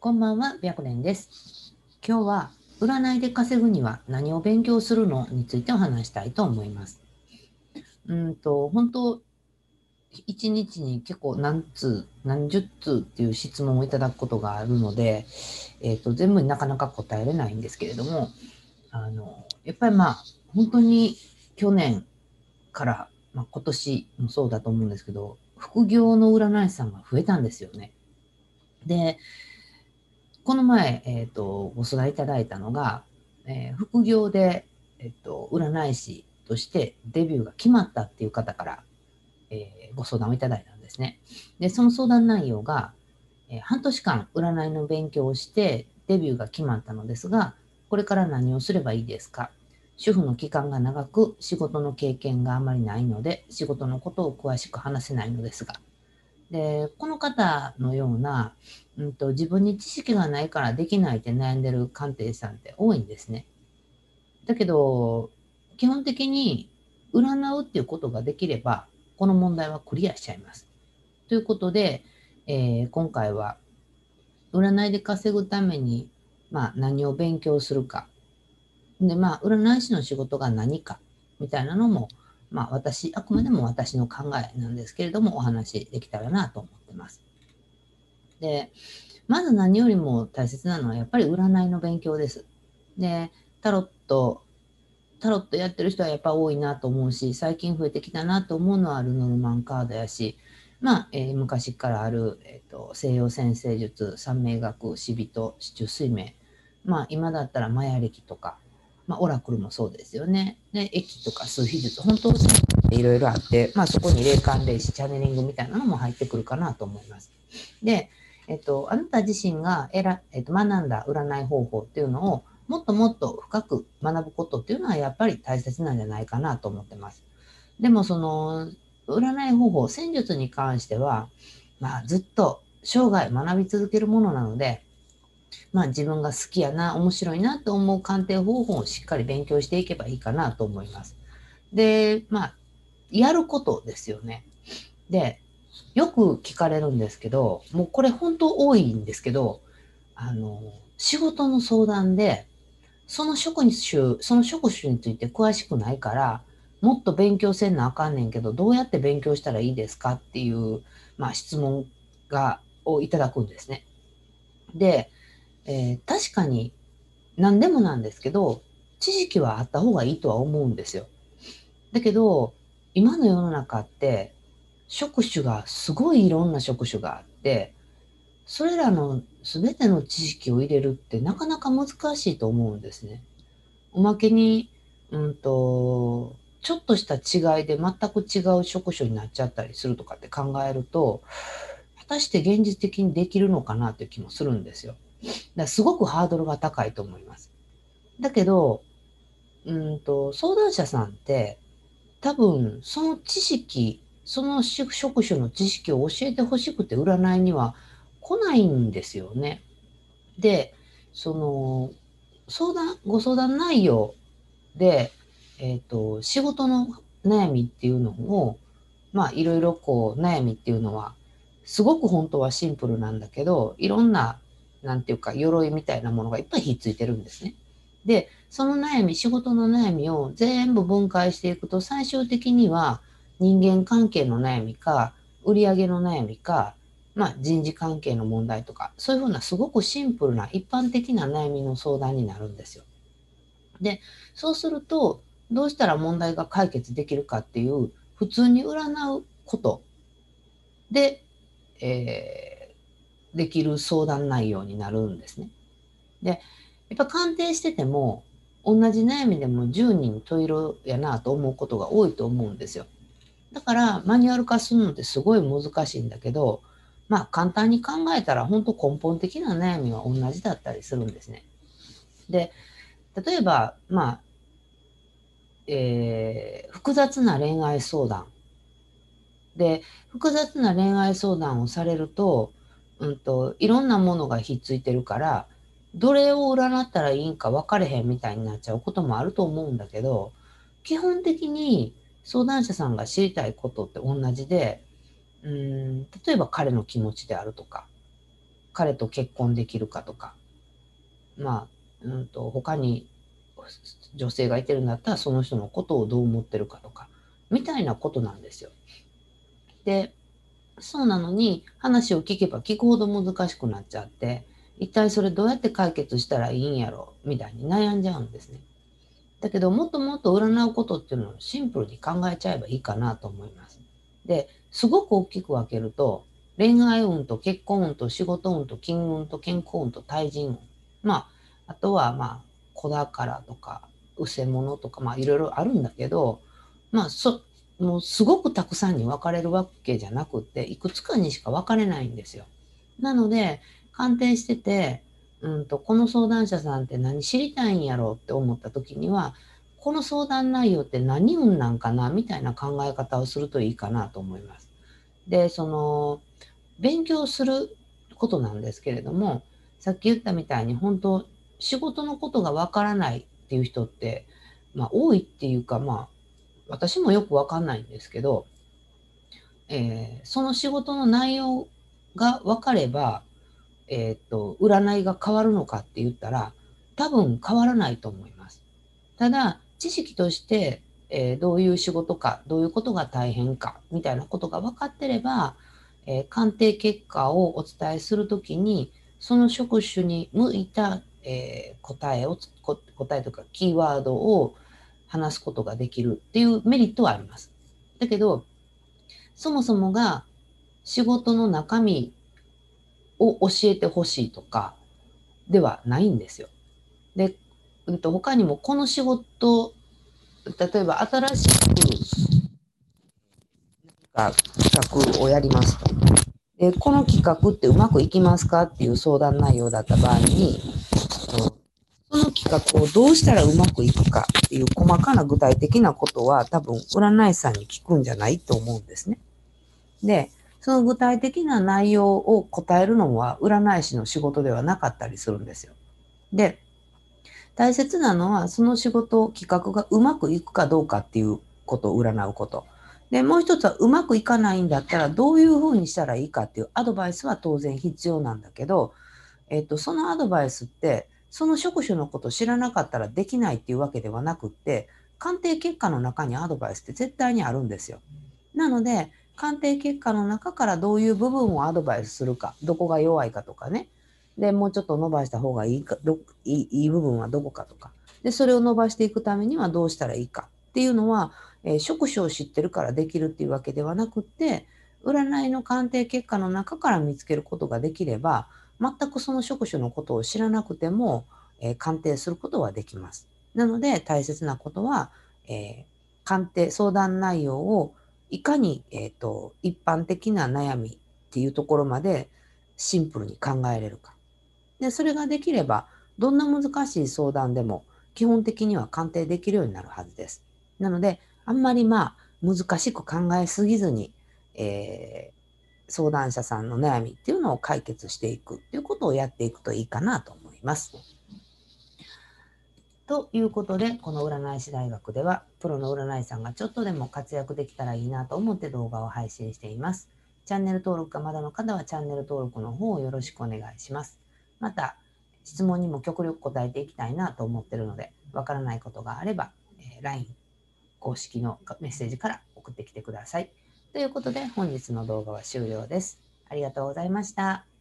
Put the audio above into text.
こんばんは、白蓮です。今日は占いで稼ぐには何を勉強するのについてお話したいと思います。うんと、本当一日に結構何通、何十通っていう質問をいただくことがあるので、えっ、と、全部になかなか答えれないんですけれども、あの、やっぱりまあ、本当に去年から、まあ、今年もそうだと思うんですけど、副業の占い師さんが増えたんですよね。で、この前、えっ、と、ご相談いただいたのが、えー副業で、えっ、と、占い師としてデビューが決まったっていう方から、えご相談をいただいたんですね。で、その相談内容が、え半年間占いの勉強をしてデビューが決まったのですが、これから何をすればいいですか？主婦の期間が長く仕事の経験があまりないので仕事のことを詳しく話せないのですがでこの方のような、うん、と自分に知識がないからできないって悩んでる鑑定士さんって多いんですね。だけど基本的に占うっていうことができればこの問題はクリアしちゃいます。ということで、えー今回は占いで稼ぐために、まあ、何を勉強するか。で、まあ、占い師の仕事が何かみたいなのも、まあ、私、あくまでも私の考えなんですけれども、お話できたらなと思ってます。で、まず何よりも大切なのは、やっぱり占いの勉強です。で、タロット、タロットやってる人はやっぱ多いなと思うし、最近増えてきたなと思うのはルノルマンカードやし、まあ、えー昔からある、えーと西洋占星術、三名学、死人、四柱推命、まあ、今だったらマヤ暦とか、まあ、オラクルもそうですよね。で、駅とか数秘術、本当いろいろあって、まあ、そこに霊感霊視、チャネリングみたいなのも入ってくるかなと思います。で、えっと、あなた自身がえら、えっと、学んだ占い方法っていうのをもっともっと深く学ぶことっていうのはやっぱり大切なんじゃないかなと思ってます。でもその占い方法、戦術に関しては、まあ、ずっと生涯学び続けるものなので、まあ自分が好きやな、面白いなと思う鑑定方法をしっかり勉強していけばいいかなと思います。で、まあ、やることですよね。で、よく聞かれるんですけど、もうこれ本当多いんですけど、あの、仕事の相談で、その職種、その職種について詳しくないから、もっと勉強せんなあかんねんけど、どうやって勉強したらいいですかっていう、まあ質問が、をいただくんですね。で、えー確かに何でもなんですけど、知識はあった方がいいとは思うんですよ。だけど、今の世の中って、職種がすごいいろんな職種があって、それらの全ての知識を入れるってなかなか難しいと思うんですね。おまけに、うんと、ちょっとした違いで全く違う職種になっちゃったりするとかって考えると、果たして現実的にできるのかなという気もするんですよ。だすごくハードルが高いと思います。だけど、うんと、相談者さんって、多分、その知識、その職種の知識を教えてほしくて占いには来ないんですよね。で、その、相談、ご相談内容で、えっ、と、仕事の悩みっていうのを、まあ、いろいろこう、悩みっていうのは、すごく本当はシンプルなんだけど、いろんななんていうか、鎧みたいなものがいっぱいひっついてるんですね。で、その悩み、仕事の悩みを全部分解していくと、最終的には人間関係の悩みか、売り上げの悩みか、まあ人事関係の問題とか、そういうふうなすごくシンプルな一般的な悩みの相談になるんですよ。で、そうすると、どうしたら問題が解決できるかっていう、普通に占うことで、えーできる相談内容になるんですね。で、やっぱ鑑定してても、同じ悩みでも10人十色やなと思うことが多いと思うんですよ。だから、マニュアル化するのってすごい難しいんだけど、まあ簡単に考えたら本当根本的な悩みは同じだったりするんですね。で、例えば、まあ、えー複雑な恋愛相談。で、複雑な恋愛相談をされると、うんと、いろんなものがひっついてるから、どれを占ったらいいんか分かれへんみたいになっちゃうこともあると思うんだけど、基本的に相談者さんが知りたいことって同じで、うん、例えば彼の気持ちであるとか、彼と結婚できるかとか、まあ、うんと、他に女性がいてるんだったらその人のことをどう思ってるかとか、みたいなことなんですよ。で、そうなのに話を聞けば聞くほど難しくなっちゃって、一体それどうやって解決したらいいんやろみたいに悩んじゃうんですね。だけどもっともっと占うことっていうのをシンプルに考えちゃえばいいかなと思います。で、すごく大きく分けると、恋愛運と結婚運と仕事運と金運と健康運と対人運。まあ、あとはまあ、子宝とか、うせ者とか、まあいろいろあるんだけど、まあそ、もうすごくたくさんに分かれるわけじゃなくて、いくつかにしか分かれないんですよ。なので、鑑定してて、うんと、この相談者さんって何知りたいんやろうって思った時には、この相談内容って何運なんかなみたいな考え方をするといいかなと思います。で、その、勉強することなんですけれども、さっき言ったみたいに本当、仕事のことがわからないっていう人って、まあ多いっていうか、まあ、私もよくわかんないんですけど、えー、その仕事の内容が分かれば、えっ、と、占いが変わるのかって言ったら、多分変わらないと思います。ただ、知識として、えー、どういう仕事か、どういうことが大変か、みたいなことが分かってれば、え、鑑定結果をお伝えするときに、その職種に向いた、え、答えを、答えとかキーワードを話すことができるっていうメリットはあります。だけど、そもそもが仕事の中身を教えてほしいとかではないんですよ。で、うんと、他にもこの仕事、例えば新しく何か企画をやりますと。で、この企画ってうまくいきますかっていう相談内容だった場合に、その企画をどうしたらうまくいくかっていう細かな具体的なことは多分占い師さんに聞くんじゃないと思うんですね。で、その具体的な内容を答えるのは占い師の仕事ではなかったりするんですよ。で、大切なのはその仕事、企画がうまくいくかどうかっていうことを占うこと。で、もう一つはうまくいかないんだったらどういうふうにしたらいいかっていうアドバイスは当然必要なんだけど、えっと、そのアドバイスってその職種のことを知らなかったらできないっていうわけではなくって、鑑定結果の中にアドバイスって絶対にあるんですよ。なので、鑑定結果の中からどういう部分をアドバイスするか、どこが弱いかとかね。で、もうちょっと伸ばした方がいいか、どいい部分はどこかとか。で、それを伸ばしていくためにはどうしたらいいかっていうのは、えー、職種を知ってるからできるっていうわけではなくって、占いの鑑定結果の中から見つけることができれば、全くその職種のことを知らなくても、えー、鑑定することはできます。なので大切なことは、えー、鑑定、相談内容をいかに、えーと、一般的な悩みっていうところまでシンプルに考えれるか。で、それができれば、どんな難しい相談でも基本的には鑑定できるようになるはずです。なので、あんまりまあ難しく考えすぎずに、えー、相談者さんの悩みっていうのを解決していくっていうことをやっていくといいかなと思います。ということで、この占い師大学では、プロの占い師さんがちょっとでも活躍できたらいいなと思って動画を配信しています。チャンネル登録がまだの方はチャンネル登録の方をよろしくお願いします。また、質問にも極力答えていきたいなと思ってるので、わからないことがあれば、え、LINE 公式のメッセージから送ってきてください。ということで、本日の動画は終了です。ありがとうございました。